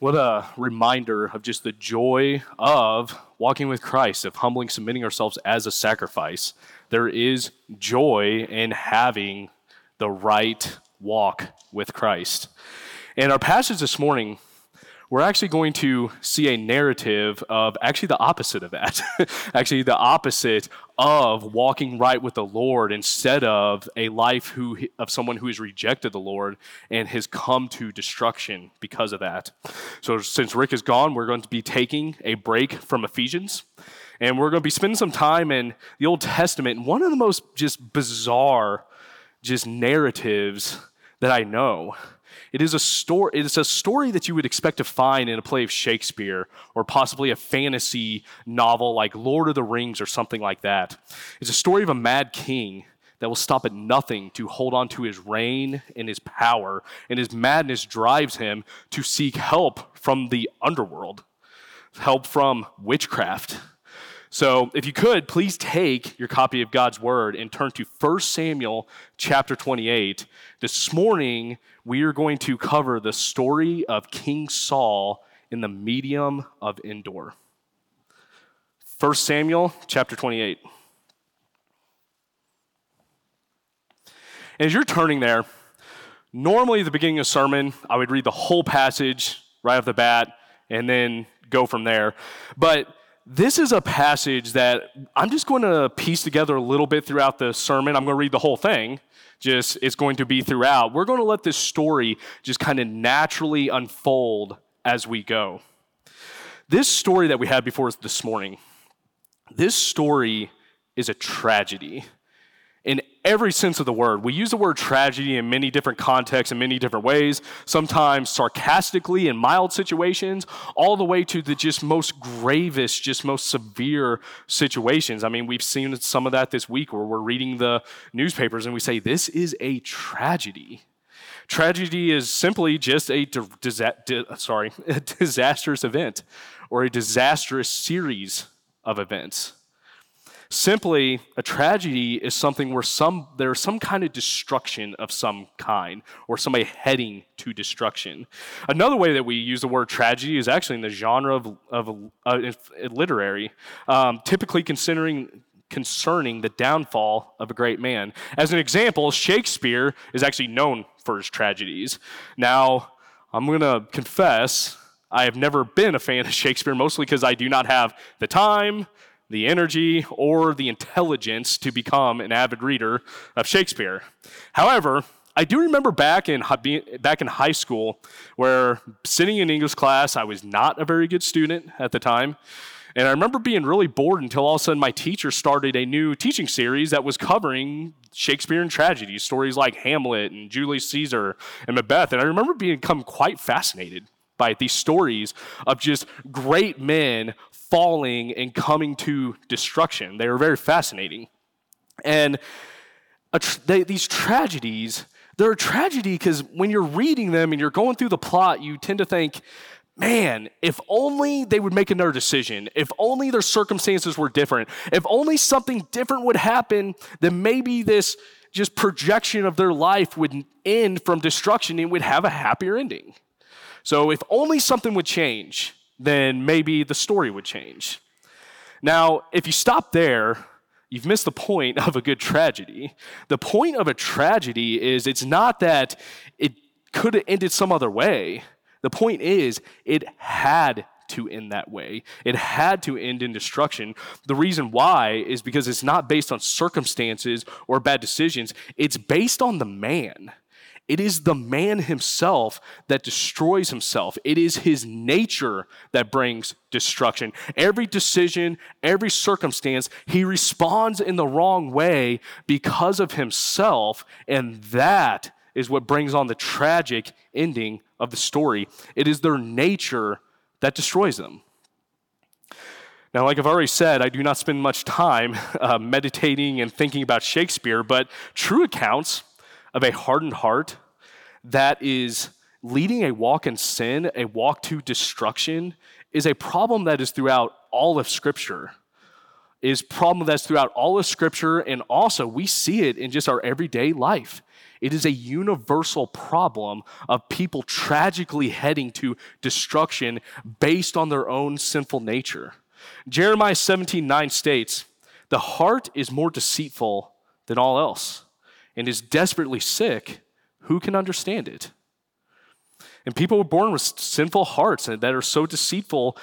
What a reminder of just the joy of walking with Christ, of humbling, submitting ourselves as a sacrifice. There is joy in having the right walk with Christ. And our passage this morning we're actually going to see a narrative of actually the opposite of that. actually, the opposite of walking right with the Lord instead of a life who, of someone who has rejected the Lord and has come to destruction because of that. So, since Rick is gone, we're going to be taking a break from Ephesians. And we're going to be spending some time in the Old Testament. One of the most just bizarre, just narratives that I know it is a story. It is a story that you would expect to find in a play of Shakespeare or possibly a fantasy novel like Lord of the Rings or something like that. It's a story of a mad king that will stop at nothing to hold on to his reign and his power, and his madness drives him to seek help from the underworld, help from witchcraft. So, if you could, please take your copy of God's Word and turn to 1 Samuel chapter 28. This morning, we are going to cover the story of King Saul in the medium of Endor. 1 Samuel chapter 28. As you're turning there, normally at the beginning of a sermon, I would read the whole passage right off the bat and then go from there. But this is a passage that I'm just going to piece together a little bit throughout the sermon. I'm going to read the whole thing. Just it's going to be throughout. We're going to let this story just kind of naturally unfold as we go. This story that we had before us this morning, this story is a tragedy every sense of the word. We use the word tragedy in many different contexts, in many different ways, sometimes sarcastically in mild situations, all the way to the just most gravest, just most severe situations. I mean, we've seen some of that this week where we're reading the newspapers and we say, This is a tragedy. Tragedy is simply just a disa- di- sorry, a disastrous event or a disastrous series of events. Simply, a tragedy is something where some, there's some kind of destruction of some kind, or somebody heading to destruction. Another way that we use the word tragedy is actually in the genre of, of uh, literary, um, typically considering concerning the downfall of a great man. As an example, Shakespeare is actually known for his tragedies. Now, I'm going to confess, I have never been a fan of Shakespeare, mostly because I do not have the time, the energy or the intelligence to become an avid reader of Shakespeare. However, I do remember back in back in high school where sitting in English class, I was not a very good student at the time. And I remember being really bored until all of a sudden my teacher started a new teaching series that was covering Shakespearean tragedies, stories like Hamlet and Julius Caesar and Macbeth. And I remember being quite fascinated by these stories of just great men falling and coming to destruction. They were very fascinating. And they, these tragedies, they're a tragedy because when you're reading them and you're going through the plot, you tend to think, man, if only they would make another decision, if only their circumstances were different, if only something different would happen, then maybe this just projection of their life would end from destruction and would have a happier ending. So if only something would change, then maybe the story would change. Now, if you stop there, you've missed the point of a good tragedy. The point of a tragedy is it's not that it could have ended some other way. The point is it had to end that way. It had to end in destruction. The reason why is because it's not based on circumstances or bad decisions, it's based on the man. It is the man himself that destroys himself. It is his nature that brings destruction. Every decision, every circumstance, he responds in the wrong way because of himself, and that is what brings on the tragic ending of the story. It is their nature that destroys them. Now, like I've already said, I do not spend much time uh, meditating and thinking about Shakespeare, but true accounts of a hardened heart that is leading a walk in sin, a walk to destruction, is a problem that is throughout all of Scripture. is problem that's throughout all of scripture and also we see it in just our everyday life. It is a universal problem of people tragically heading to destruction based on their own sinful nature. Jeremiah 17 9 states the heart is more deceitful than all else and is desperately sick who can understand it and people were born with sinful hearts that are so deceitful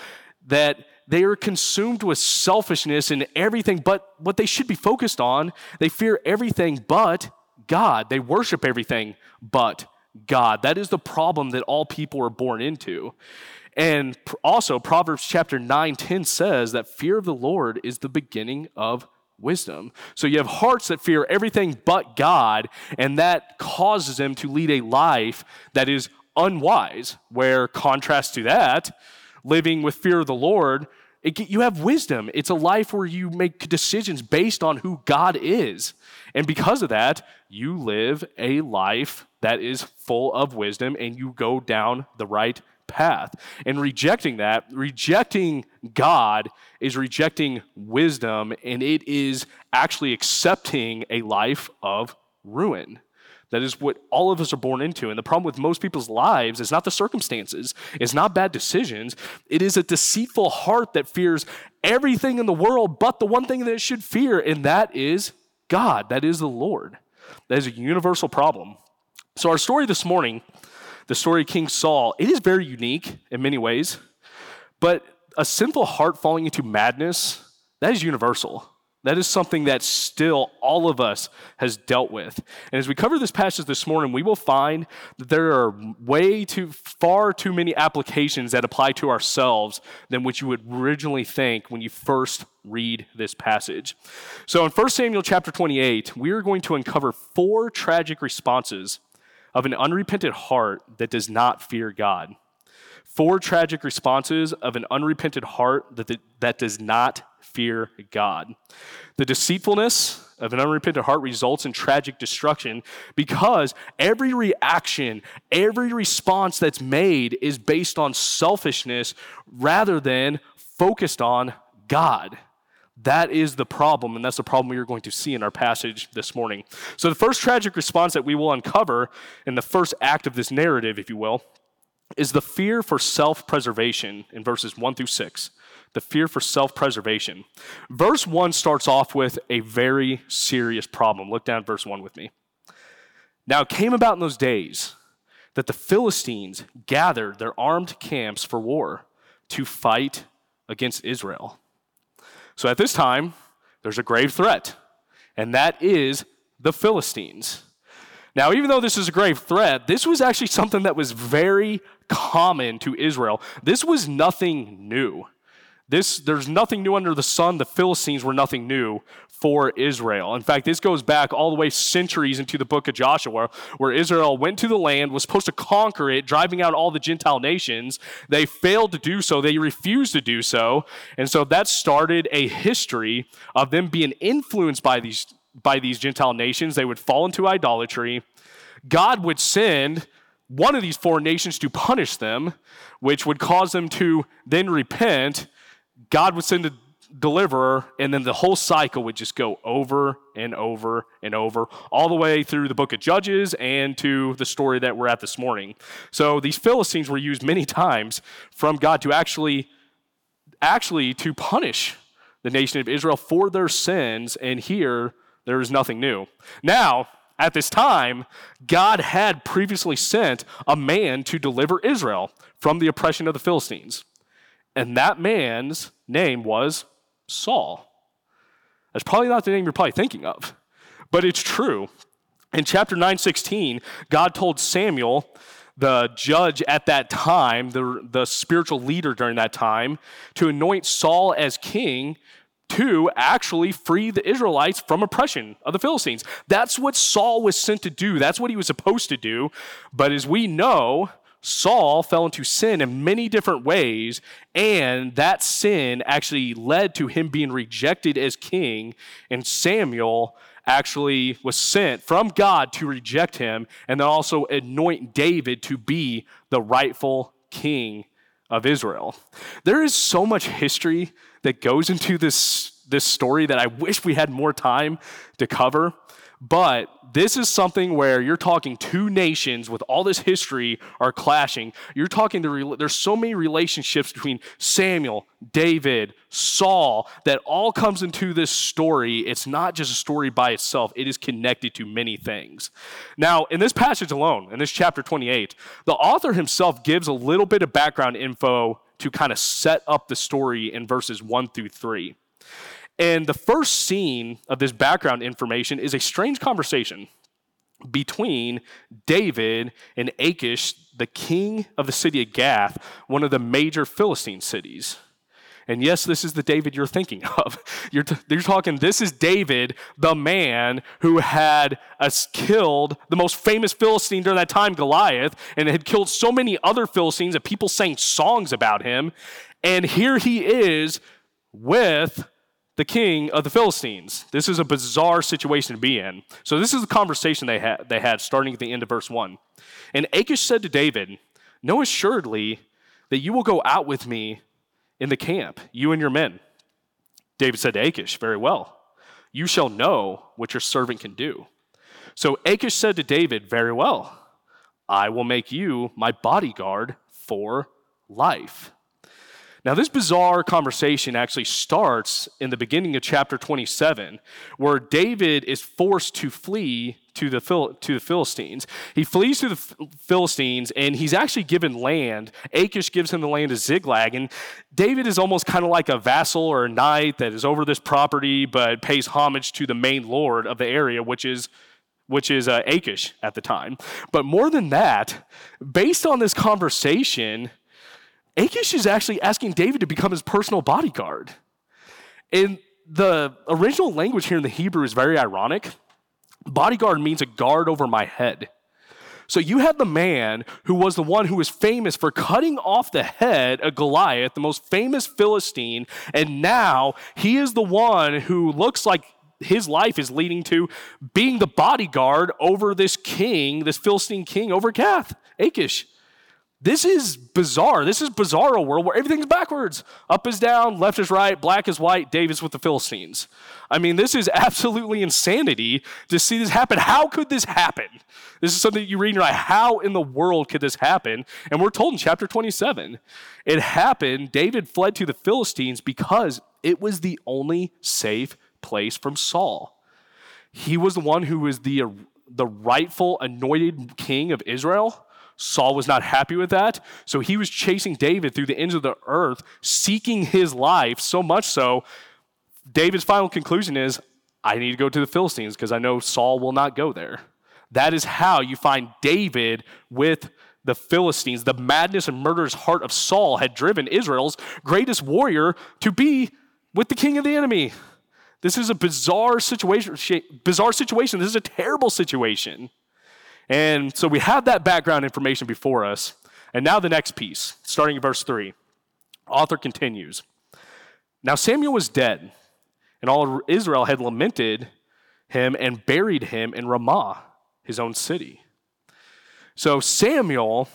that they are consumed with selfishness and everything but what they should be focused on. They fear everything but God. They worship everything but God. That is the problem that all people are born into. And also, Proverbs chapter 9 10 says that fear of the Lord is the beginning of wisdom. So you have hearts that fear everything but God, and that causes them to lead a life that is unwise. Where, contrast to that, living with fear of the Lord, it, you have wisdom. It's a life where you make decisions based on who God is. And because of that, you live a life that is full of wisdom and you go down the right path. And rejecting that, rejecting God, is rejecting wisdom and it is actually accepting a life of ruin. That is what all of us are born into. And the problem with most people's lives is not the circumstances, it's not bad decisions. It is a deceitful heart that fears everything in the world but the one thing that it should fear, and that is God. That is the Lord. That is a universal problem. So, our story this morning, the story of King Saul, it is very unique in many ways, but a sinful heart falling into madness, that is universal. That is something that still all of us has dealt with. And as we cover this passage this morning, we will find that there are way too far too many applications that apply to ourselves than what you would originally think when you first read this passage. So in 1 Samuel chapter 28, we are going to uncover four tragic responses of an unrepentant heart that does not fear God. Four tragic responses of an unrepentant heart that, that does not fear God. The deceitfulness of an unrepentant heart results in tragic destruction because every reaction, every response that's made is based on selfishness rather than focused on God. That is the problem, and that's the problem we are going to see in our passage this morning. So, the first tragic response that we will uncover in the first act of this narrative, if you will, is the fear for self preservation in verses 1 through 6 the fear for self preservation. Verse 1 starts off with a very serious problem. Look down verse 1 with me. Now it came about in those days that the Philistines gathered their armed camps for war to fight against Israel. So at this time, there's a grave threat, and that is the Philistines. Now, even though this is a grave threat, this was actually something that was very common to Israel. This was nothing new. This, there's nothing new under the sun. The Philistines were nothing new for Israel. In fact, this goes back all the way centuries into the book of Joshua, where Israel went to the land, was supposed to conquer it, driving out all the Gentile nations. They failed to do so, they refused to do so. And so that started a history of them being influenced by these, by these Gentile nations. They would fall into idolatry. God would send one of these foreign nations to punish them, which would cause them to then repent God would send a deliverer, and then the whole cycle would just go over and over and over, all the way through the book of Judges and to the story that we're at this morning. So these Philistines were used many times from God to actually, actually to punish the nation of Israel for their sins, and here there is nothing new. Now, at this time, God had previously sent a man to deliver Israel from the oppression of the Philistines. And that man's name was Saul. That's probably not the name you're probably thinking of, but it's true. In chapter 9:16, God told Samuel, the judge at that time, the, the spiritual leader during that time, to anoint Saul as king to actually free the Israelites from oppression of the Philistines. That's what Saul was sent to do. That's what he was supposed to do. But as we know, Saul fell into sin in many different ways, and that sin actually led to him being rejected as king, and Samuel actually was sent from God to reject him and then also anoint David to be the rightful king of Israel. There is so much history that goes into this this story that I wish we had more time to cover. But this is something where you're talking two nations with all this history are clashing. You're talking the there's so many relationships between Samuel, David, Saul that all comes into this story. It's not just a story by itself. It is connected to many things. Now, in this passage alone, in this chapter 28, the author himself gives a little bit of background info to kind of set up the story in verses 1 through 3. And the first scene of this background information is a strange conversation between David and Achish, the king of the city of Gath, one of the major Philistine cities. And yes, this is the David you're thinking of. You're, t- you're talking, this is David, the man who had uh, killed the most famous Philistine during that time, Goliath, and had killed so many other Philistines that people sang songs about him. And here he is with the king of the Philistines. This is a bizarre situation to be in. So this is the conversation they had, they had starting at the end of verse 1. And Achish said to David, Know assuredly that you will go out with me in the camp, you and your men. David said to Achish, Very well. You shall know what your servant can do. So Achish said to David, Very well. I will make you my bodyguard for life. Now, this bizarre conversation actually starts in the beginning of chapter 27, where David is forced to flee to the, to the Philistines. He flees to the Philistines and he's actually given land. Achish gives him the land of Ziklag. And David is almost kind of like a vassal or a knight that is over this property but pays homage to the main lord of the area, which is which is uh, Achish at the time. But more than that, based on this conversation, Achish is actually asking David to become his personal bodyguard. And the original language here in the Hebrew is very ironic. Bodyguard means a guard over my head. So you have the man who was the one who was famous for cutting off the head of Goliath, the most famous Philistine, and now he is the one who looks like his life is leading to being the bodyguard over this king, this Philistine king over Gath, Achish. This is bizarre. This is bizarre a world where everything's backwards. Up is down, left is right, black is white, David's with the Philistines. I mean, this is absolutely insanity to see this happen. How could this happen? This is something you read and you're like, how in the world could this happen? And we're told in chapter 27, it happened, David fled to the Philistines because it was the only safe place from Saul. He was the one who was the, the rightful anointed king of Israel Saul was not happy with that, so he was chasing David through the ends of the earth, seeking his life, so much so, David's final conclusion is I need to go to the Philistines because I know Saul will not go there. That is how you find David with the Philistines. The madness and murderous heart of Saul had driven Israel's greatest warrior to be with the king of the enemy. This is a bizarre situation. Bizarre situation. This is a terrible situation. And so we have that background information before us. And now the next piece, starting in verse 3. Author continues Now Samuel was dead, and all Israel had lamented him and buried him in Ramah, his own city. So Samuel,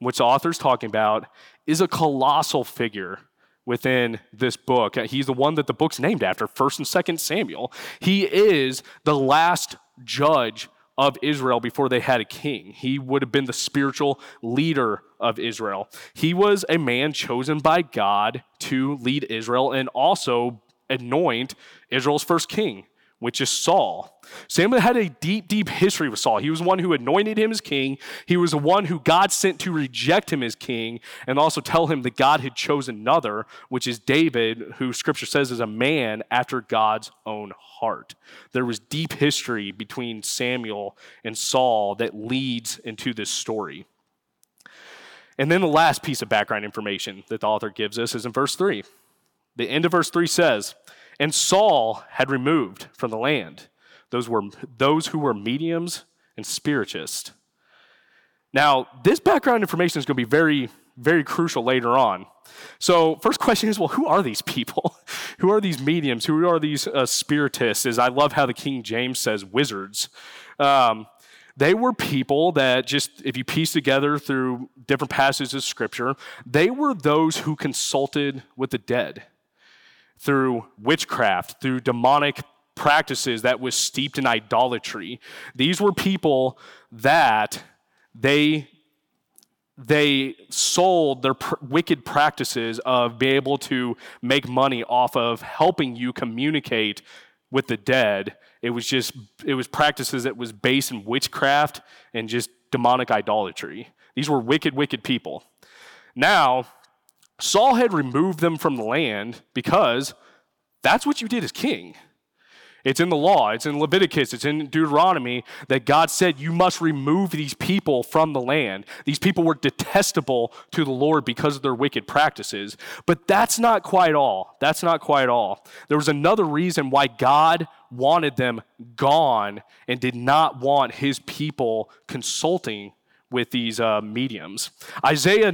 which the author is talking about, is a colossal figure within this book. He's the one that the book's named after, 1st and 2nd Samuel. He is the last judge of Israel before they had a king. He would have been the spiritual leader of Israel. He was a man chosen by God to lead Israel and also anoint Israel's first king which is Saul. Samuel had a deep, deep history with Saul. He was one who anointed him as king. He was the one who God sent to reject him as king and also tell him that God had chosen another, which is David, who scripture says is a man after God's own heart. There was deep history between Samuel and Saul that leads into this story. And then the last piece of background information that the author gives us is in verse 3. The end of verse 3 says, and Saul had removed from the land those, were, those who were mediums and spiritists. Now, this background information is going to be very, very crucial later on. So, first question is well, who are these people? who are these mediums? Who are these uh, spiritists? Is I love how the King James says wizards. Um, they were people that just, if you piece together through different passages of scripture, they were those who consulted with the dead. Through witchcraft, through demonic practices that was steeped in idolatry. These were people that they they sold their pr- wicked practices of being able to make money off of helping you communicate with the dead. It was just it was practices that was based in witchcraft and just demonic idolatry. These were wicked, wicked people. Now, Saul had removed them from the land because that's what you did as king. It's in the law, it's in Leviticus, it's in Deuteronomy that God said you must remove these people from the land. These people were detestable to the Lord because of their wicked practices. But that's not quite all. That's not quite all. There was another reason why God wanted them gone and did not want his people consulting with these uh, mediums. Isaiah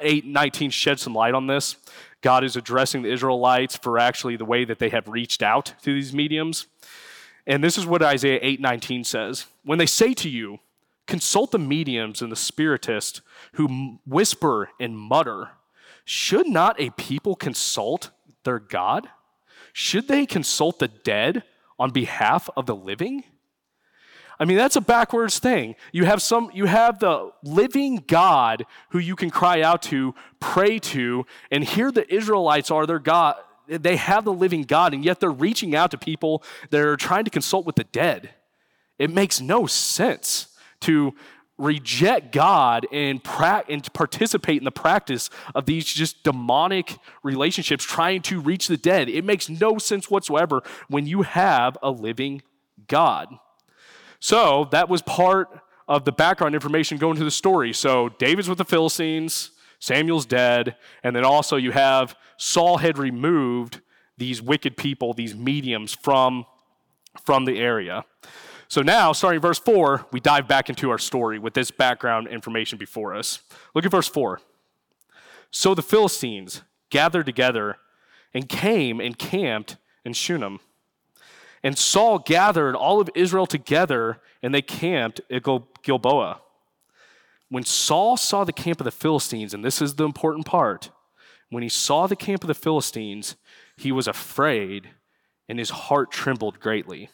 8 19 sheds some light on this. God is addressing the Israelites for actually the way that they have reached out to these mediums. And this is what Isaiah 8:19 says. When they say to you, consult the mediums and the spiritists who whisper and mutter, should not a people consult their God? Should they consult the dead on behalf of the living? I mean, that's a backwards thing. You have some you have the living God who you can cry out to, pray to, and here the Israelites are their God they have the living God, and yet they're reaching out to people that are trying to consult with the dead. It makes no sense to reject God and, pra- and participate in the practice of these just demonic relationships trying to reach the dead. It makes no sense whatsoever when you have a living God. So that was part of the background information going to the story. So David's with the Philistines. Samuel's dead, and then also you have Saul had removed these wicked people, these mediums from, from the area. So now, starting verse 4, we dive back into our story with this background information before us. Look at verse 4. So the Philistines gathered together and came and camped in Shunem. And Saul gathered all of Israel together, and they camped at Gilboa when Saul saw the camp of the Philistines, and this is the important part, when he saw the camp of the Philistines, he was afraid and his heart trembled greatly.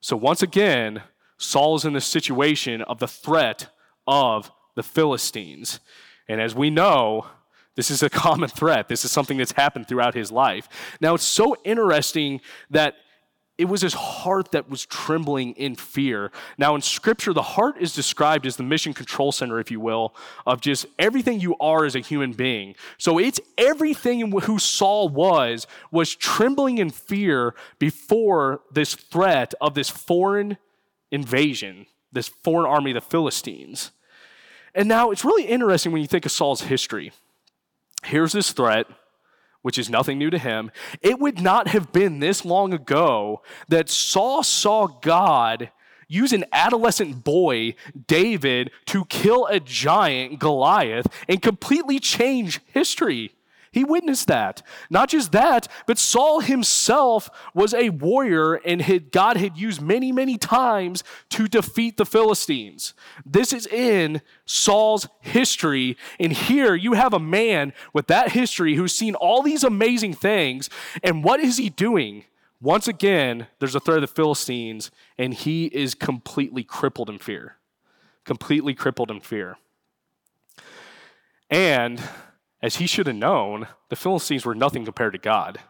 So once again, Saul is in the situation of the threat of the Philistines. And as we know, this is a common threat. This is something that's happened throughout his life. Now, it's so interesting that it was his heart that was trembling in fear. Now, in scripture, the heart is described as the mission control center, if you will, of just everything you are as a human being. So it's everything who Saul was, was trembling in fear before this threat of this foreign invasion, this foreign army, the Philistines. And now it's really interesting when you think of Saul's history. Here's this threat which is nothing new to him, it would not have been this long ago that Saul saw God use an adolescent boy, David, to kill a giant, Goliath, and completely change history. He witnessed that. Not just that, but Saul himself was a warrior and had, God had used many, many times to defeat the Philistines. This is in Saul's history. And here you have a man with that history who's seen all these amazing things. And what is he doing? Once again, there's a threat of the Philistines, and he is completely crippled in fear. Completely crippled in fear. And as he should have known, the Philistines were nothing compared to God.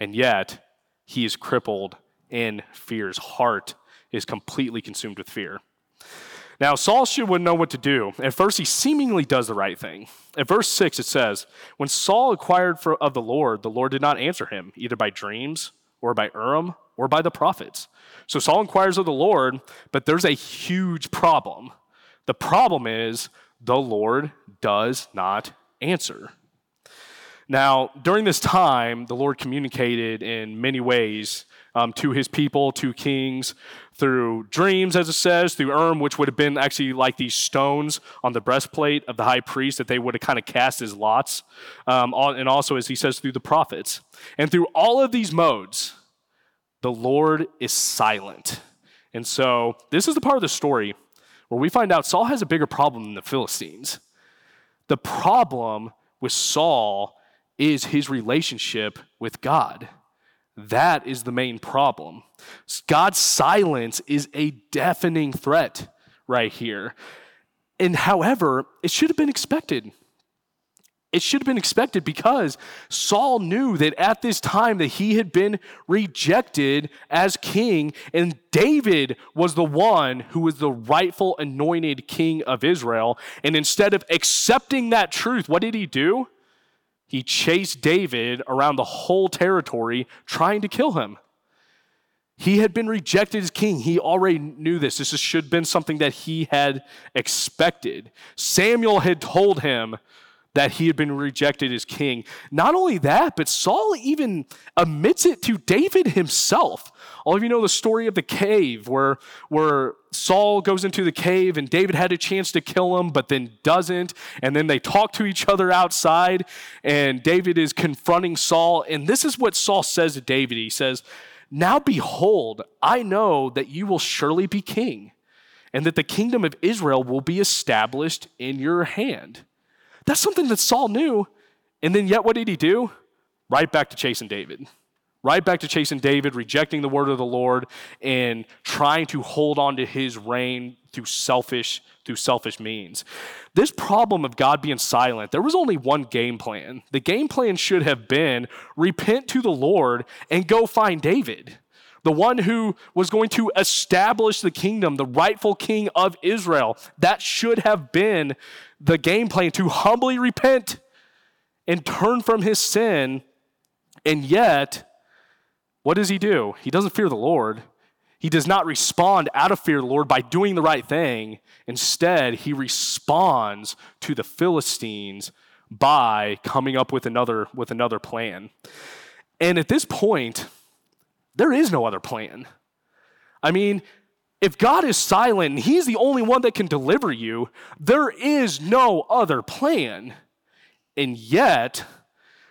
And yet, he is crippled in fear. His heart is completely consumed with fear. Now, Saul should would know what to do. At first, he seemingly does the right thing. At verse 6, it says, When Saul inquired for, of the Lord, the Lord did not answer him, either by dreams or by Urim or by the prophets. So Saul inquires of the Lord, but there's a huge problem. The problem is the Lord does not answer. Now, during this time, the Lord communicated in many ways um, to his people, to kings, through dreams, as it says, through Urim, which would have been actually like these stones on the breastplate of the high priest that they would have kind of cast as lots, um, and also, as he says, through the prophets. And through all of these modes, the Lord is silent. And so, this is the part of the story where we find out Saul has a bigger problem than the Philistines. The problem with Saul is his relationship with God. That is the main problem. God's silence is a deafening threat right here. And however, it should have been expected. It should have been expected because Saul knew that at this time that he had been rejected as king and David was the one who was the rightful anointed king of Israel and instead of accepting that truth what did he do? He chased David around the whole territory trying to kill him. He had been rejected as king. He already knew this. This should have been something that he had expected. Samuel had told him that he had been rejected as king. Not only that, but Saul even admits it to David himself. All of you know the story of the cave where, where Saul goes into the cave and David had a chance to kill him, but then doesn't. And then they talk to each other outside, and David is confronting Saul. And this is what Saul says to David He says, Now behold, I know that you will surely be king, and that the kingdom of Israel will be established in your hand. That's something that Saul knew. And then, yet, what did he do? Right back to chasing David. Right back to chasing David, rejecting the word of the Lord, and trying to hold on to his reign through selfish, through selfish means. This problem of God being silent, there was only one game plan. The game plan should have been repent to the Lord and go find David the one who was going to establish the kingdom, the rightful king of Israel. That should have been the game plan to humbly repent and turn from his sin. And yet, what does he do? He doesn't fear the Lord. He does not respond out of fear of the Lord by doing the right thing. Instead, he responds to the Philistines by coming up with another, with another plan. And at this point, there is no other plan. I mean, if God is silent and He's the only one that can deliver you, there is no other plan. And yet,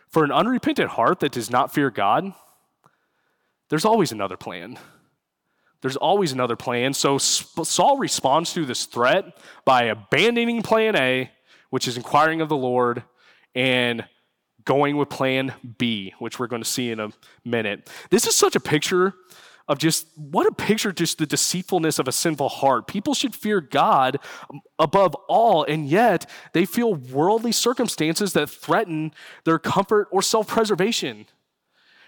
for an unrepentant heart that does not fear God, there's always another plan. There's always another plan. So Saul responds to this threat by abandoning plan A, which is inquiring of the Lord, and going with plan B, which we're going to see in a minute. This is such a picture of just what a picture just the deceitfulness of a sinful heart. People should fear God above all, and yet they feel worldly circumstances that threaten their comfort or self preservation.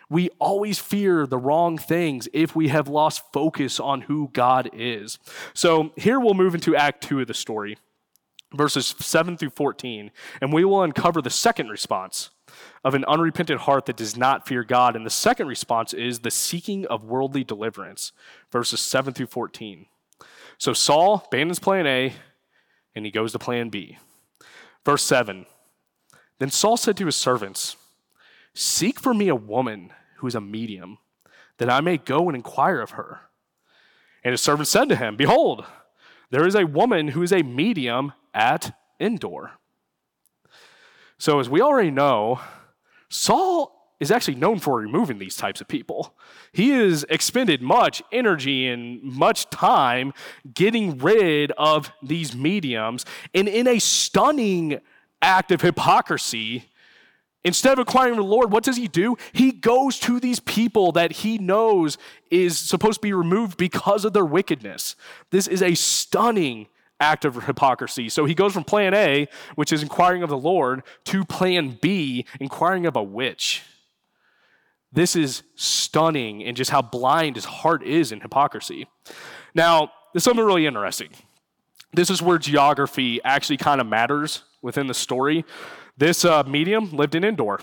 We always fear the wrong things if we have lost focus on who God is. So here we'll move into Act 2 of the story, verses 7 through 14, and we will uncover the second response of an unrepentant heart that does not fear God. And the second response is the seeking of worldly deliverance, verses 7 through 14. So Saul abandons plan A and he goes to plan B. Verse 7 Then Saul said to his servants, Seek for me a woman who is a medium, that I may go and inquire of her. And his servant said to him, Behold, there is a woman who is a medium at Endor. So, as we already know, Saul is actually known for removing these types of people. He has expended much energy and much time getting rid of these mediums. And in a stunning act of hypocrisy, instead of acquiring the Lord, what does he do? He goes to these people that he knows is supposed to be removed because of their wickedness. This is a stunning act of hypocrisy. So he goes from plan A, which is inquiring of the Lord, to plan B, inquiring of a witch. This is stunning and just how blind his heart is in hypocrisy. Now, there's something really interesting. This is where geography actually kind of matters within the story. This uh, medium lived in Endor.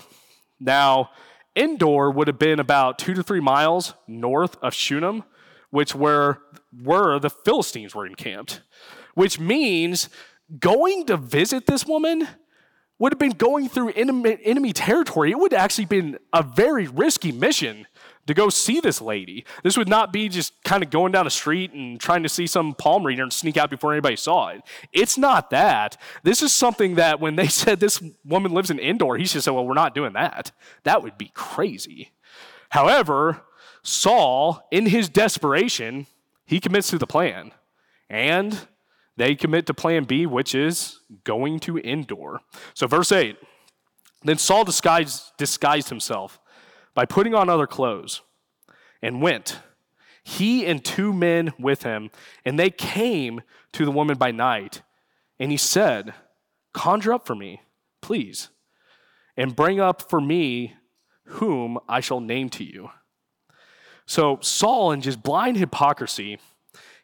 Now, Endor would have been about two to three miles north of Shunem, which were where the Philistines were encamped which means going to visit this woman would have been going through enemy, enemy territory. It would have actually been a very risky mission to go see this lady. This would not be just kind of going down the street and trying to see some palm reader and sneak out before anybody saw it. It's not that. This is something that when they said this woman lives in Endor, he just said, well, we're not doing that. That would be crazy. However, Saul, in his desperation, he commits to the plan. And they commit to plan B, which is going to Endor. So, verse 8 Then Saul disguised, disguised himself by putting on other clothes and went, he and two men with him, and they came to the woman by night. And he said, Conjure up for me, please, and bring up for me whom I shall name to you. So, Saul, in just blind hypocrisy,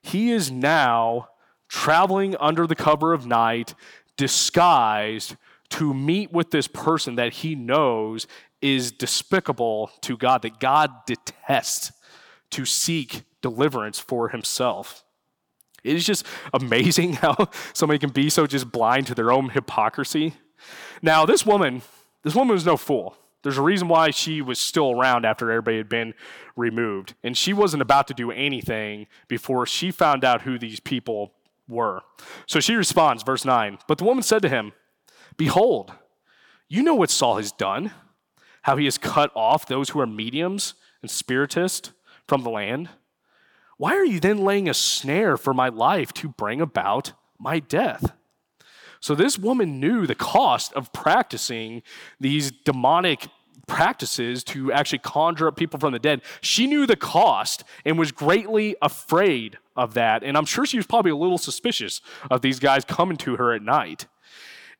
he is now traveling under the cover of night, disguised to meet with this person that he knows is despicable to God, that God detests, to seek deliverance for himself. It is just amazing how somebody can be so just blind to their own hypocrisy. Now, this woman, this woman was no fool. There's a reason why she was still around after everybody had been removed. And she wasn't about to do anything before she found out who these people were. So she responds, verse 9. But the woman said to him, Behold, you know what Saul has done, how he has cut off those who are mediums and spiritists from the land. Why are you then laying a snare for my life to bring about my death? So this woman knew the cost of practicing these demonic practices to actually conjure up people from the dead. She knew the cost and was greatly afraid of that. And I'm sure she was probably a little suspicious of these guys coming to her at night.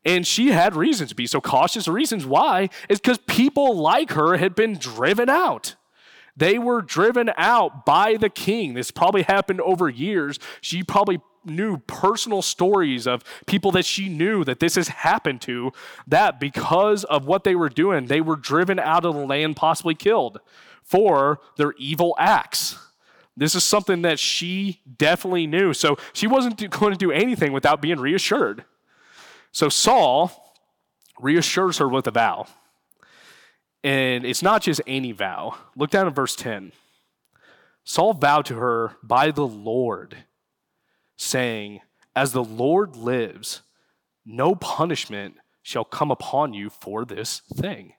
And she had reasons to be so cautious. The reasons why is because people like her had been driven out. They were driven out by the king. This probably happened over years. She probably knew personal stories of people that she knew that this has happened to, that because of what they were doing, they were driven out of the land, possibly killed for their evil acts. This is something that she definitely knew. So she wasn't going to do anything without being reassured. So Saul reassures her with a vow. And it's not just any vow. Look down at verse 10. Saul vowed to her by the Lord saying, As the Lord lives, no punishment shall come upon you for this thing.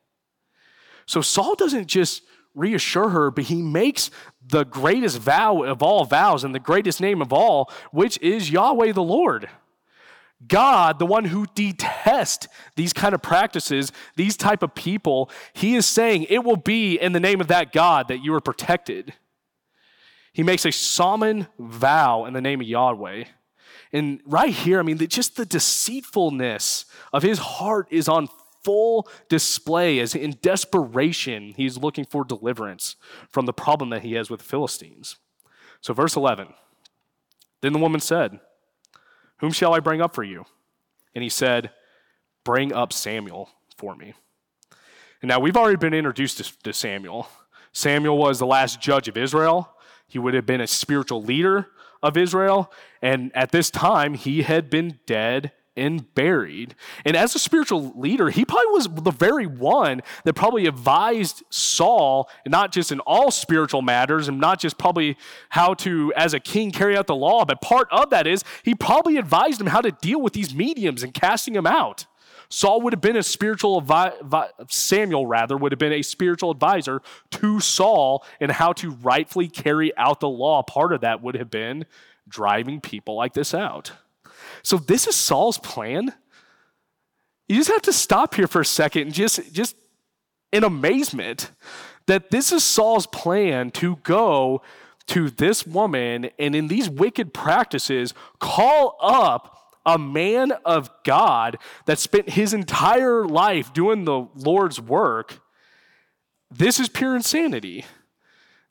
So Saul doesn't just reassure her, but he makes the greatest vow of all vows and the greatest name of all, which is Yahweh the Lord. God, the one who detests these kind of practices, these type of people, he is saying it will be in the name of that God that you are protected. He makes a solemn vow in the name of Yahweh. And right here, I mean, just the deceitfulness of his heart is on full display as in desperation he's looking for deliverance from the problem that he has with the Philistines. So, verse 11 Then the woman said, Whom shall I bring up for you? And he said, Bring up Samuel for me. And now we've already been introduced to, to Samuel. Samuel was the last judge of Israel. He would have been a spiritual leader of Israel. And at this time, he had been dead and buried. And as a spiritual leader, he probably was the very one that probably advised Saul, not just in all spiritual matters, and not just probably how to, as a king, carry out the law, but part of that is he probably advised him how to deal with these mediums and casting them out. Saul would have been a spiritual Samuel rather would have been a spiritual advisor to Saul in how to rightfully carry out the law. Part of that would have been driving people like this out. So this is Saul's plan. You just have to stop here for a second and just just in amazement that this is Saul's plan to go to this woman and in these wicked practices call up a man of God that spent his entire life doing the Lord's work, this is pure insanity.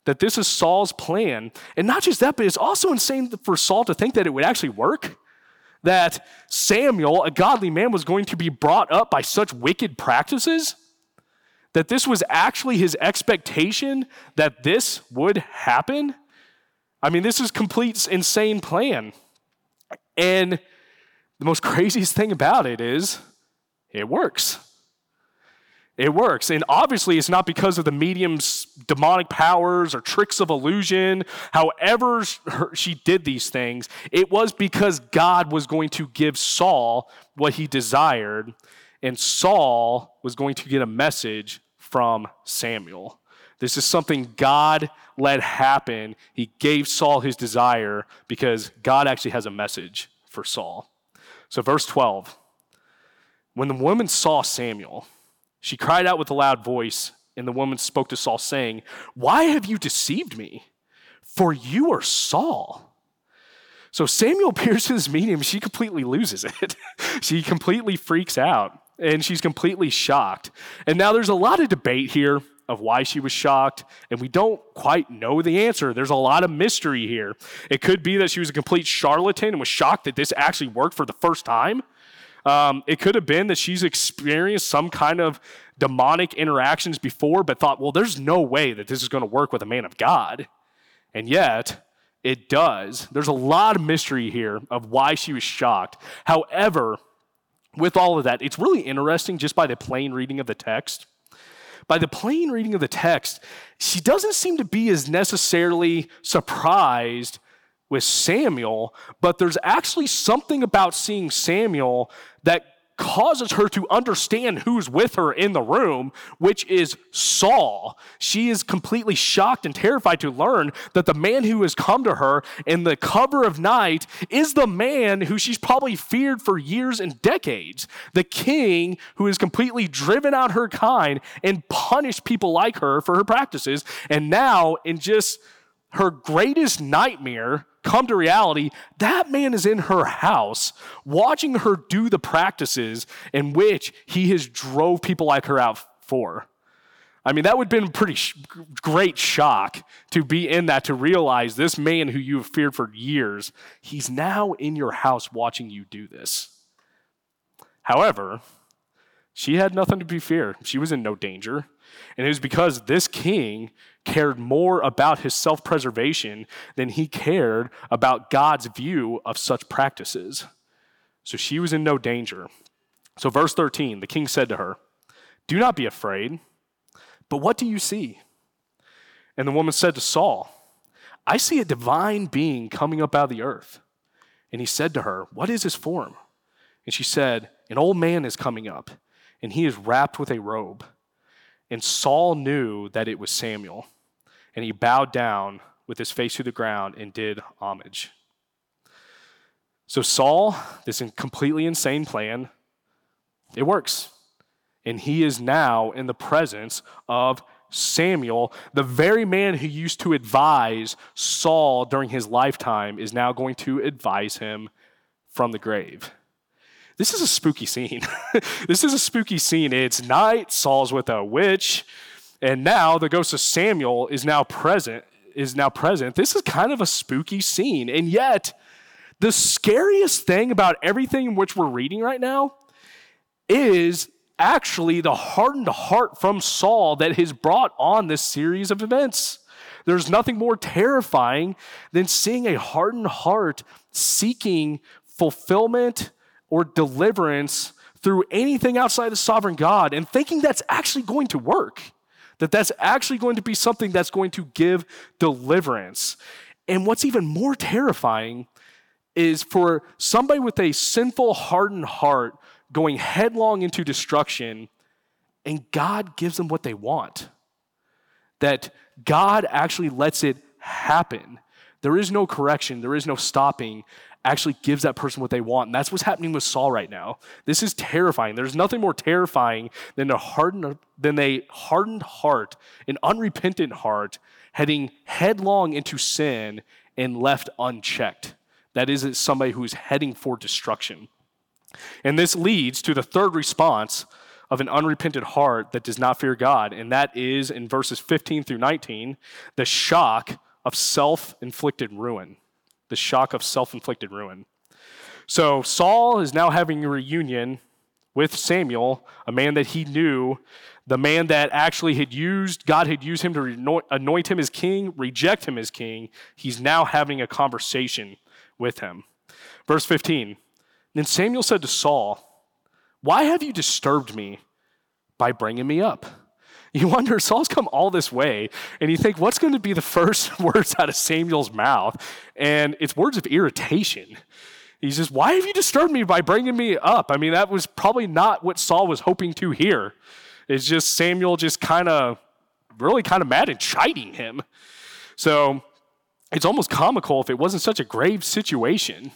That this is Saul's plan. And not just that, but it's also insane for Saul to think that it would actually work. That Samuel, a godly man, was going to be brought up by such wicked practices. That this was actually his expectation that this would happen. I mean, this is complete insane plan. And the most craziest thing about it is it works. It works. And obviously, it's not because of the medium's demonic powers or tricks of illusion. However, she did these things, it was because God was going to give Saul what he desired, and Saul was going to get a message from Samuel. This is something God let happen. He gave Saul his desire because God actually has a message for Saul. So, verse 12 When the woman saw Samuel, She cried out with a loud voice, and the woman spoke to Saul, saying, Why have you deceived me? For you are Saul. So Samuel this meeting, she completely loses it. she completely freaks out, and she's completely shocked. And now there's a lot of debate here of why she was shocked, and we don't quite know the answer. There's a lot of mystery here. It could be that she was a complete charlatan and was shocked that this actually worked for the first time. Um, it could have been that she's experienced some kind of demonic interactions before, but thought, well, there's no way that this is going to work with a man of God. And yet, it does. There's a lot of mystery here of why she was shocked. However, with all of that, it's really interesting just by the plain reading of the text. By the plain reading of the text, she doesn't seem to be as necessarily surprised with Samuel, but there's actually something about seeing Samuel that causes her to understand who's with her in the room, which is Saul. She is completely shocked and terrified to learn that the man who has come to her in the cover of night is the man who she's probably feared for years and decades. The king who has completely driven out her kind and punished people like her for her practices. And now, in just her greatest nightmare, come to reality, that man is in her house watching her do the practices in which he has drove people like her out for. I mean, that would have been a pretty sh- great shock to be in that, to realize this man who you have feared for years, he's now in your house watching you do this. However, she had nothing to be feared. She was in no danger. And it was because this king cared more about his self preservation than he cared about God's view of such practices. So she was in no danger. So, verse 13, the king said to her, Do not be afraid, but what do you see? And the woman said to Saul, I see a divine being coming up out of the earth. And he said to her, What is his form? And she said, An old man is coming up, and he is wrapped with a robe. And Saul knew that it was Samuel, and he bowed down with his face to the ground and did homage. So, Saul, this completely insane plan, it works. And he is now in the presence of Samuel, the very man who used to advise Saul during his lifetime, is now going to advise him from the grave. This is a spooky scene. this is a spooky scene. It's night, Saul's with a witch, and now the ghost of Samuel is now present, is now present. This is kind of a spooky scene. And yet, the scariest thing about everything which we're reading right now is actually the hardened heart from Saul that has brought on this series of events. There's nothing more terrifying than seeing a hardened heart seeking fulfillment or deliverance through anything outside the sovereign God and thinking that's actually going to work, that that's actually going to be something that's going to give deliverance. And what's even more terrifying is for somebody with a sinful, hardened heart going headlong into destruction, and God gives them what they want. That God actually lets it happen. There is no correction, there is no stopping actually gives that person what they want. And that's what's happening with Saul right now. This is terrifying. There's nothing more terrifying than a hardened, than a hardened heart, an unrepentant heart, heading headlong into sin and left unchecked. That is somebody who is heading for destruction. And this leads to the third response of an unrepentant heart that does not fear God, and that is in verses 15 through 19, the shock of self inflicted ruin the shock of self inflicted ruin. So Saul is now having a reunion with Samuel, a man that he knew, the man that actually had used, God had used him to anoint him as king, reject him as king. He's now having a conversation with him. Verse 15 Then Samuel said to Saul, Why have you disturbed me by bringing me up? You wonder, Saul's come all this way, and you think, what's going to be the first words out of Samuel's mouth? And it's words of irritation. He says, Why have you disturbed me by bringing me up? I mean, that was probably not what Saul was hoping to hear. It's just Samuel just kind of, really kind of mad and chiding him. So it's almost comical if it wasn't such a grave situation.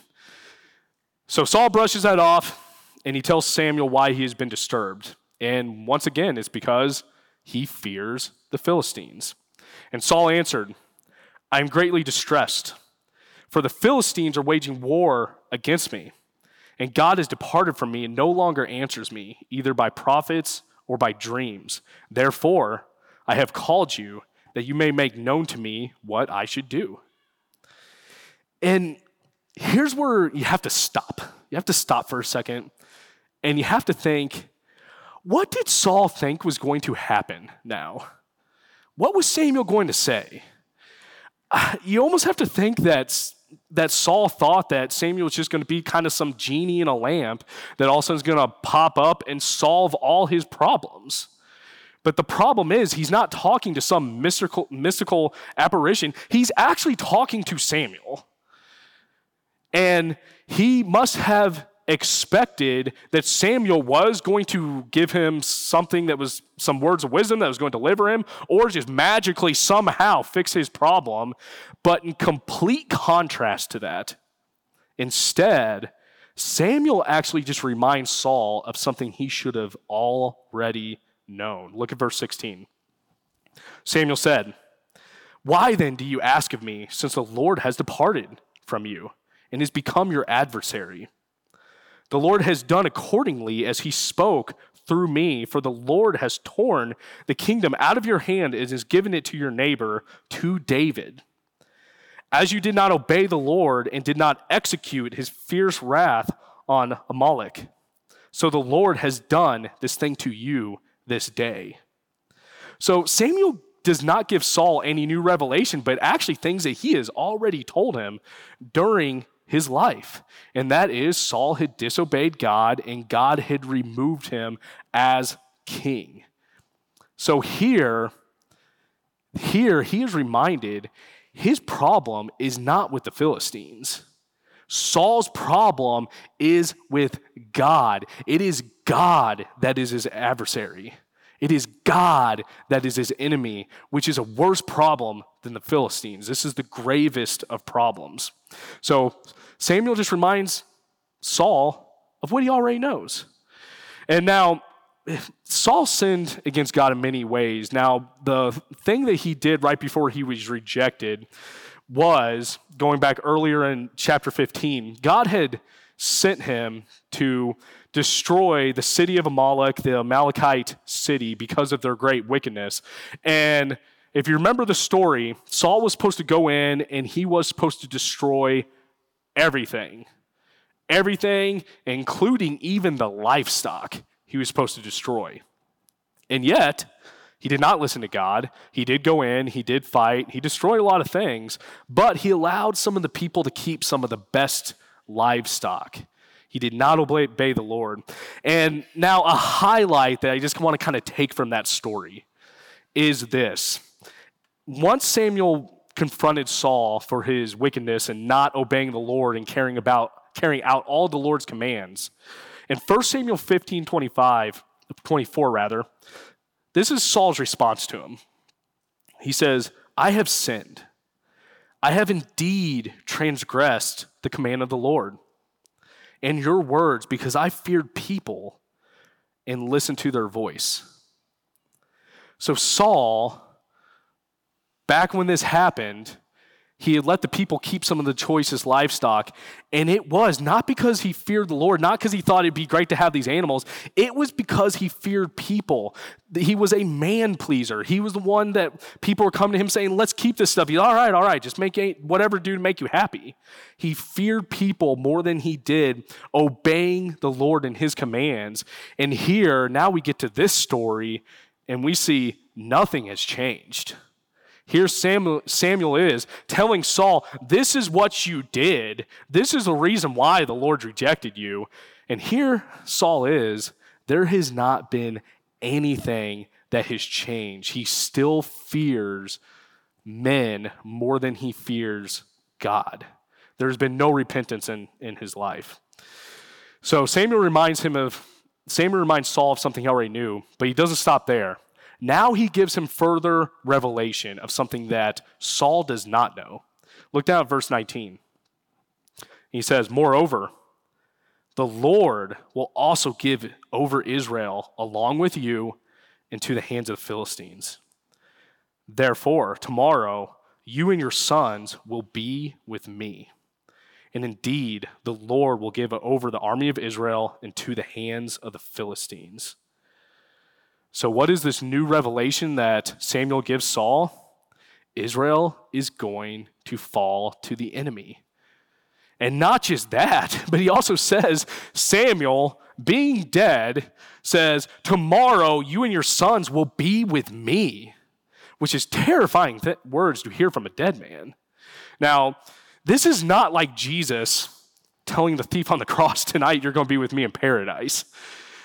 So Saul brushes that off and he tells Samuel why he has been disturbed. And once again, it's because he fears the Philistines. And Saul answered, I am greatly distressed, for the Philistines are waging war against me. And God has departed from me and no longer answers me, either by prophets or by dreams. Therefore, I have called you that you may make known to me what I should do. And here's where you have to stop. You have to stop for a second and you have to think what did Saul think was going to happen now? What was Samuel going to say? Uh, you almost have to think that, that Saul thought that Samuel was just going to be kind of some genie in a lamp that all of a sudden is going to pop up and solve all his problems. But the problem is, he's not talking to some mystical, mystical apparition. He's actually talking to Samuel. And he must have expected that Samuel was going to give him something that was some words of wisdom that was going to deliver him, or just magically somehow fix his problem. But in complete contrast to that, instead, Samuel actually just reminds Saul of something he should have already known. Look at verse 16. Samuel said, Why then do you ask of me, since the Lord has departed from you and has become your adversary? The Lord has done accordingly as he spoke through me, for the Lord has torn the kingdom out of your hand and has given it to your neighbor, to David. As you did not obey the Lord and did not execute his fierce wrath on Amalek, so the Lord has done this thing to you this day. So Samuel does not give Saul any new revelation, but actually things that he has already told him during his life. And that is Saul had disobeyed God and God had removed him as king. So here, here he is reminded his problem is not with the Philistines. Saul's problem is with God. It is God that is his adversary. It is God that is his enemy, which is a worse problem than the Philistines. This is the gravest of problems. So Samuel just reminds Saul of what he already knows. And now, Saul sinned against God in many ways. Now, the thing that he did right before he was rejected was going back earlier in chapter 15, God had sent him to destroy the city of Amalek, the Amalekite city, because of their great wickedness. And if you remember the story, Saul was supposed to go in and he was supposed to destroy everything. Everything, including even the livestock, he was supposed to destroy. And yet, he did not listen to God. He did go in, he did fight, he destroyed a lot of things, but he allowed some of the people to keep some of the best livestock. He did not obey the Lord. And now, a highlight that I just want to kind of take from that story is this. Once Samuel confronted Saul for his wickedness and not obeying the Lord and caring about carrying out all the Lord's commands, in 1 Samuel 15 25, 24 rather, this is Saul's response to him. He says, I have sinned. I have indeed transgressed the command of the Lord and your words because I feared people and listened to their voice. So, Saul, back when this happened, he had let the people keep some of the choicest livestock. And it was not because he feared the Lord, not because he thought it'd be great to have these animals. It was because he feared people. He was a man pleaser. He was the one that people were coming to him saying, let's keep this stuff. He's all right, all right, just make whatever do to make you happy. He feared people more than he did obeying the Lord and his commands. And here, now we get to this story and we see nothing has changed. Here Samuel, Samuel is telling Saul, This is what you did. This is the reason why the Lord rejected you. And here Saul is, there has not been anything that has changed. He still fears men more than he fears God. There's been no repentance in, in his life. So Samuel reminds him of Samuel reminds Saul of something he already knew, but he doesn't stop there. Now he gives him further revelation of something that Saul does not know. Look down at verse 19. He says, Moreover, the Lord will also give over Israel along with you into the hands of the Philistines. Therefore, tomorrow you and your sons will be with me. And indeed, the Lord will give over the army of Israel into the hands of the Philistines. So, what is this new revelation that Samuel gives Saul? Israel is going to fall to the enemy. And not just that, but he also says, Samuel, being dead, says, Tomorrow you and your sons will be with me, which is terrifying th- words to hear from a dead man. Now, this is not like Jesus telling the thief on the cross, Tonight you're going to be with me in paradise.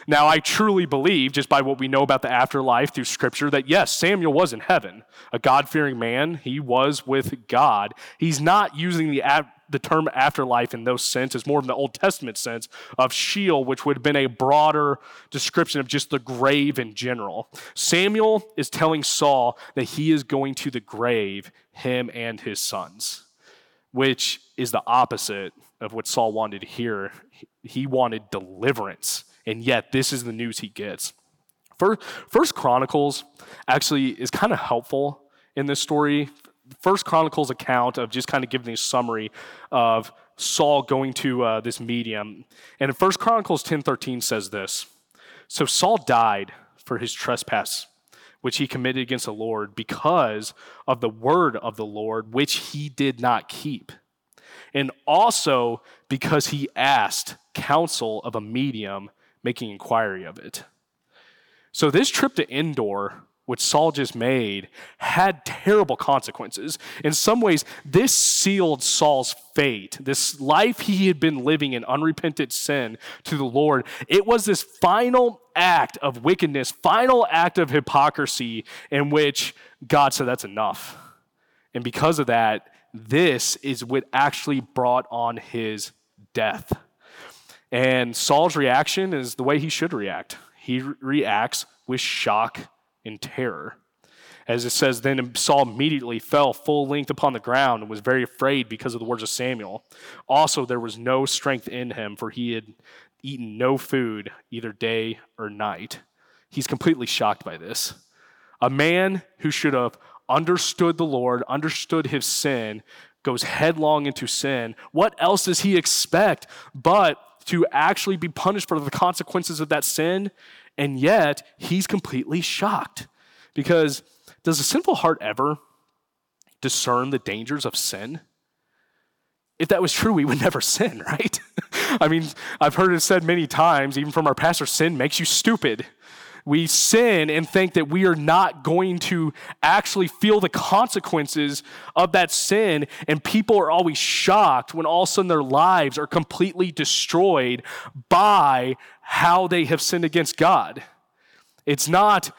Now, I truly believe, just by what we know about the afterlife through scripture, that yes, Samuel was in heaven, a God fearing man. He was with God. He's not using the, the term afterlife in those sense, it's more of the Old Testament sense of Sheol, which would have been a broader description of just the grave in general. Samuel is telling Saul that he is going to the grave, him and his sons, which is the opposite of what Saul wanted to hear. He wanted deliverance and yet this is the news he gets. First Chronicles actually is kind of helpful in this story. First Chronicles account of just kind of giving a summary of Saul going to uh, this medium. And in First Chronicles 10:13 says this. So Saul died for his trespass which he committed against the Lord because of the word of the Lord which he did not keep. And also because he asked counsel of a medium making inquiry of it. So, this trip to Endor, which Saul just made, had terrible consequences. In some ways, this sealed Saul's fate, this life he had been living in unrepentant sin to the Lord. It was this final act of wickedness, final act of hypocrisy, in which God said, That's enough. And because of that, this is what actually brought on his death. And Saul's reaction is the way he should react. He re- reacts with shock and terror. As it says, then Saul immediately fell full length upon the ground and was very afraid because of the words of Samuel. Also, there was no strength in him, for he had eaten no food either day or night. He's completely shocked by this. A man who should have understood the Lord, understood his sin, goes headlong into sin. What else does he expect but to actually be punished for the consequences of that sin, and yet he's completely shocked. Because does a sinful heart ever discern the dangers of sin? If that was true, we would never sin, right? I mean, I've heard it said many times, even from our pastor, sin makes you stupid we sin and think that we are not going to actually feel the consequences of that sin. And people are always shocked when all of a sudden their lives are completely destroyed by how they have sinned against God. It's not,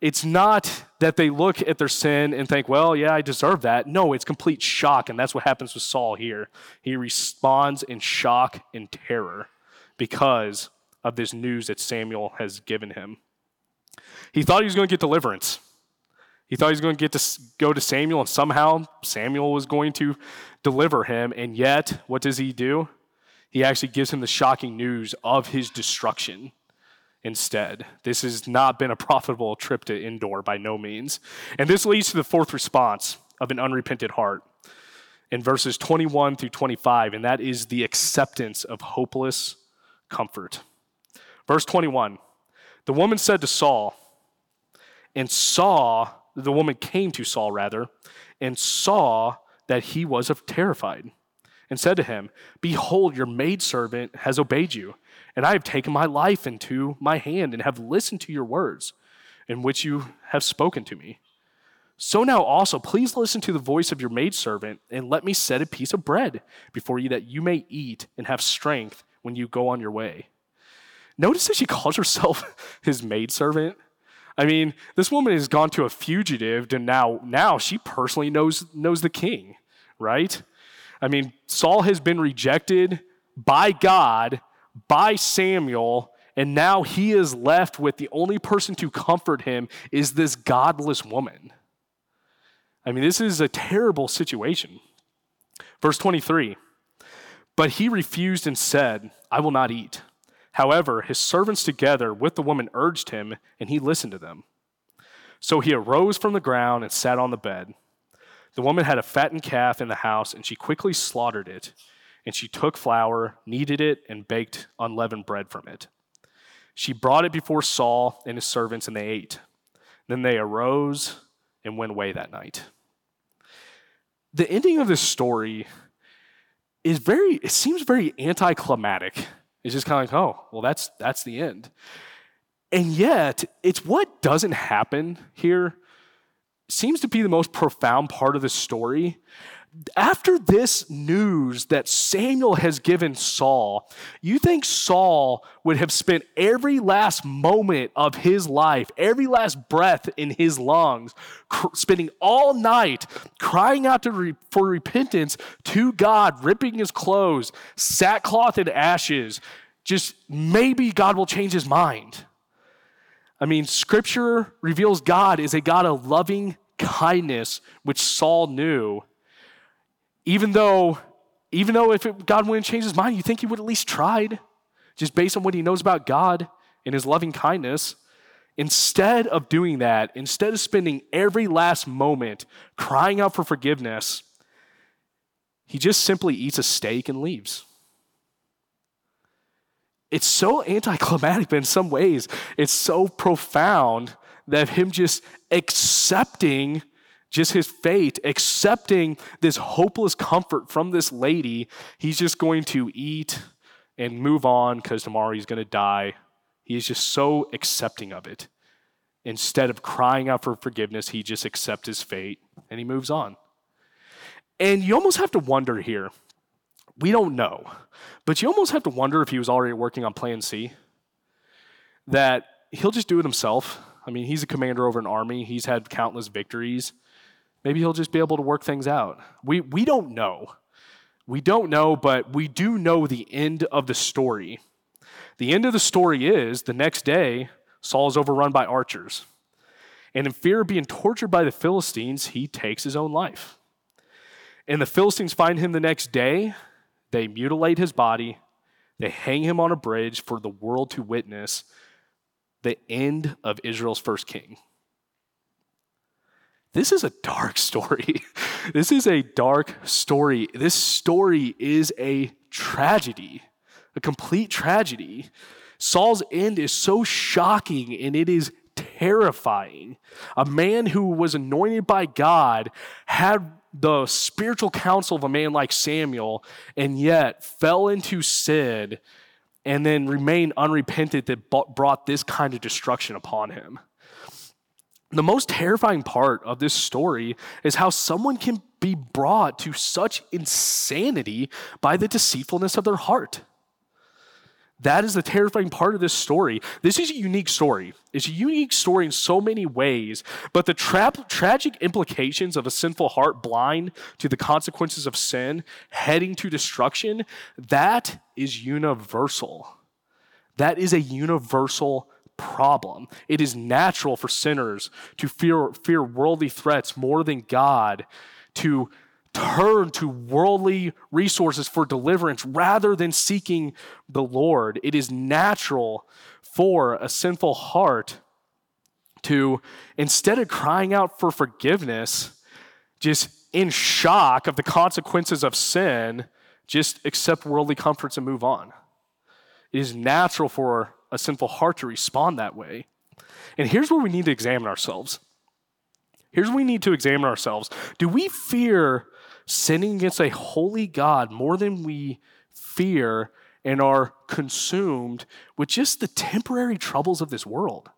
it's not that they look at their sin and think, well, yeah, I deserve that. No, it's complete shock. And that's what happens with Saul here. He responds in shock and terror because of this news that Samuel has given him. He thought he was going to get deliverance. He thought he was going to get to go to Samuel, and somehow Samuel was going to deliver him. And yet, what does he do? He actually gives him the shocking news of his destruction instead. This has not been a profitable trip to Endor by no means. And this leads to the fourth response of an unrepentant heart in verses 21 through 25, and that is the acceptance of hopeless comfort. Verse 21 The woman said to Saul, and saw, the woman came to Saul rather, and saw that he was terrified, and said to him, Behold, your maidservant has obeyed you, and I have taken my life into my hand, and have listened to your words, in which you have spoken to me. So now also, please listen to the voice of your maidservant, and let me set a piece of bread before you that you may eat and have strength when you go on your way. Notice that she calls herself his maidservant. I mean, this woman has gone to a fugitive, and now, now she personally knows, knows the king, right? I mean, Saul has been rejected by God, by Samuel, and now he is left with the only person to comfort him is this godless woman. I mean, this is a terrible situation. Verse 23 But he refused and said, I will not eat. However, his servants together with the woman urged him, and he listened to them. So he arose from the ground and sat on the bed. The woman had a fattened calf in the house, and she quickly slaughtered it. And she took flour, kneaded it, and baked unleavened bread from it. She brought it before Saul and his servants, and they ate. Then they arose and went away that night. The ending of this story is very, it seems very anticlimactic. It's just kind of like, oh, well, that's that's the end. And yet, it's what doesn't happen here seems to be the most profound part of the story after this news that Samuel has given Saul, you think Saul would have spent every last moment of his life, every last breath in his lungs, cr- spending all night crying out re- for repentance to God, ripping his clothes, sackcloth and ashes, just maybe God will change his mind. I mean, scripture reveals God is a God of loving kindness, which Saul knew even though, even though if it, God wouldn't change his mind, you think he would at least tried, just based on what he knows about God and his loving kindness. Instead of doing that, instead of spending every last moment crying out for forgiveness, he just simply eats a steak and leaves. It's so anticlimactic, but in some ways, it's so profound that him just accepting just his fate, accepting this hopeless comfort from this lady, he's just going to eat and move on because tomorrow he's going to die. He is just so accepting of it. Instead of crying out for forgiveness, he just accepts his fate and he moves on. And you almost have to wonder here. We don't know, but you almost have to wonder if he was already working on plan C. That he'll just do it himself. I mean, he's a commander over an army, he's had countless victories. Maybe he'll just be able to work things out. We, we don't know. We don't know, but we do know the end of the story. The end of the story is the next day, Saul is overrun by archers. And in fear of being tortured by the Philistines, he takes his own life. And the Philistines find him the next day. They mutilate his body. They hang him on a bridge for the world to witness the end of Israel's first king. This is a dark story. this is a dark story. This story is a tragedy, a complete tragedy. Saul's end is so shocking and it is terrifying. A man who was anointed by God had the spiritual counsel of a man like Samuel and yet fell into sin and then remained unrepentant that brought this kind of destruction upon him. The most terrifying part of this story is how someone can be brought to such insanity by the deceitfulness of their heart. That is the terrifying part of this story. This is a unique story. It's a unique story in so many ways, but the tra- tragic implications of a sinful heart blind to the consequences of sin, heading to destruction, that is universal. That is a universal problem. It is natural for sinners to fear, fear worldly threats more than God, to turn to worldly resources for deliverance rather than seeking the Lord. It is natural for a sinful heart to, instead of crying out for forgiveness, just in shock of the consequences of sin, just accept worldly comforts and move on. It is natural for a sinful heart to respond that way. And here's where we need to examine ourselves. Here's where we need to examine ourselves. Do we fear sinning against a holy God more than we fear and are consumed with just the temporary troubles of this world?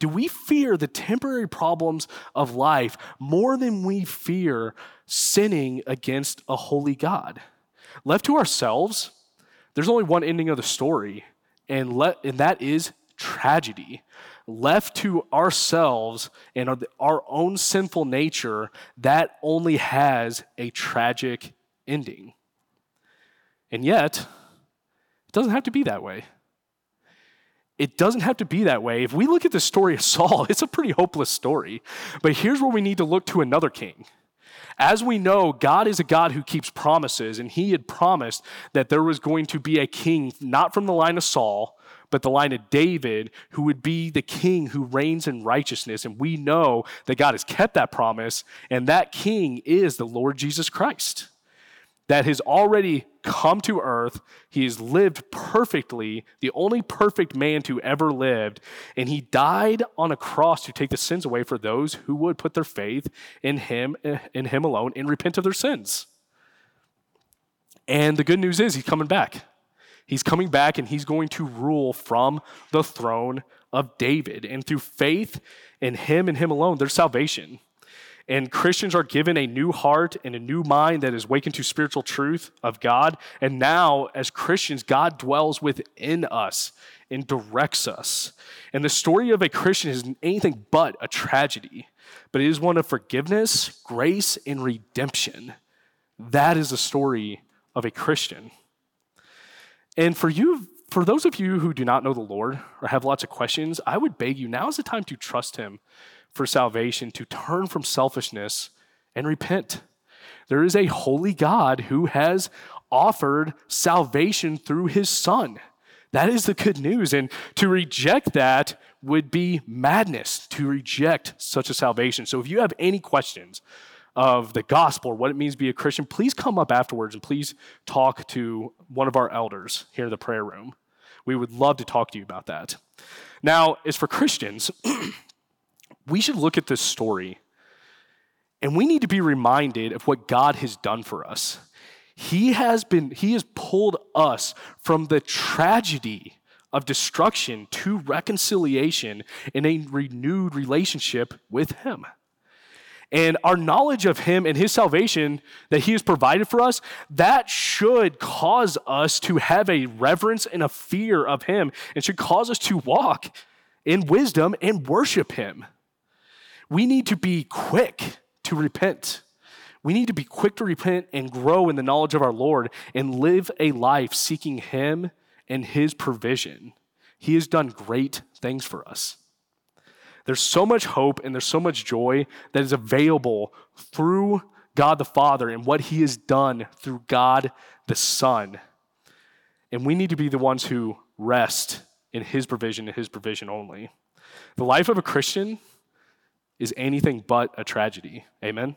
Do we fear the temporary problems of life more than we fear sinning against a holy God? Left to ourselves, there's only one ending of the story, and, let, and that is tragedy. Left to ourselves and our own sinful nature, that only has a tragic ending. And yet, it doesn't have to be that way. It doesn't have to be that way. If we look at the story of Saul, it's a pretty hopeless story. But here's where we need to look to another king. As we know, God is a God who keeps promises, and He had promised that there was going to be a king, not from the line of Saul, but the line of David, who would be the king who reigns in righteousness. And we know that God has kept that promise, and that king is the Lord Jesus Christ that has already come to earth. He has lived perfectly, the only perfect man to ever lived, and he died on a cross to take the sins away for those who would put their faith in him in him alone and repent of their sins. And the good news is he's coming back. He's coming back and he's going to rule from the throne of David. And through faith in him and him alone, there's salvation. And Christians are given a new heart and a new mind that is awakened to spiritual truth of God. And now, as Christians, God dwells within us and directs us. And the story of a Christian is anything but a tragedy, but it is one of forgiveness, grace, and redemption. That is the story of a Christian. And for you, for those of you who do not know the Lord or have lots of questions, I would beg you now is the time to trust Him for salvation, to turn from selfishness and repent. There is a holy God who has offered salvation through His Son. That is the good news. And to reject that would be madness to reject such a salvation. So if you have any questions, of the gospel or what it means to be a Christian, please come up afterwards and please talk to one of our elders here in the prayer room. We would love to talk to you about that. Now, as for Christians, we should look at this story and we need to be reminded of what God has done for us. He has been he has pulled us from the tragedy of destruction to reconciliation in a renewed relationship with him. And our knowledge of Him and His salvation that He has provided for us, that should cause us to have a reverence and a fear of Him and should cause us to walk in wisdom and worship Him. We need to be quick to repent. We need to be quick to repent and grow in the knowledge of our Lord and live a life seeking Him and His provision. He has done great things for us. There's so much hope and there's so much joy that is available through God the Father and what He has done through God the Son. And we need to be the ones who rest in His provision and His provision only. The life of a Christian is anything but a tragedy. Amen?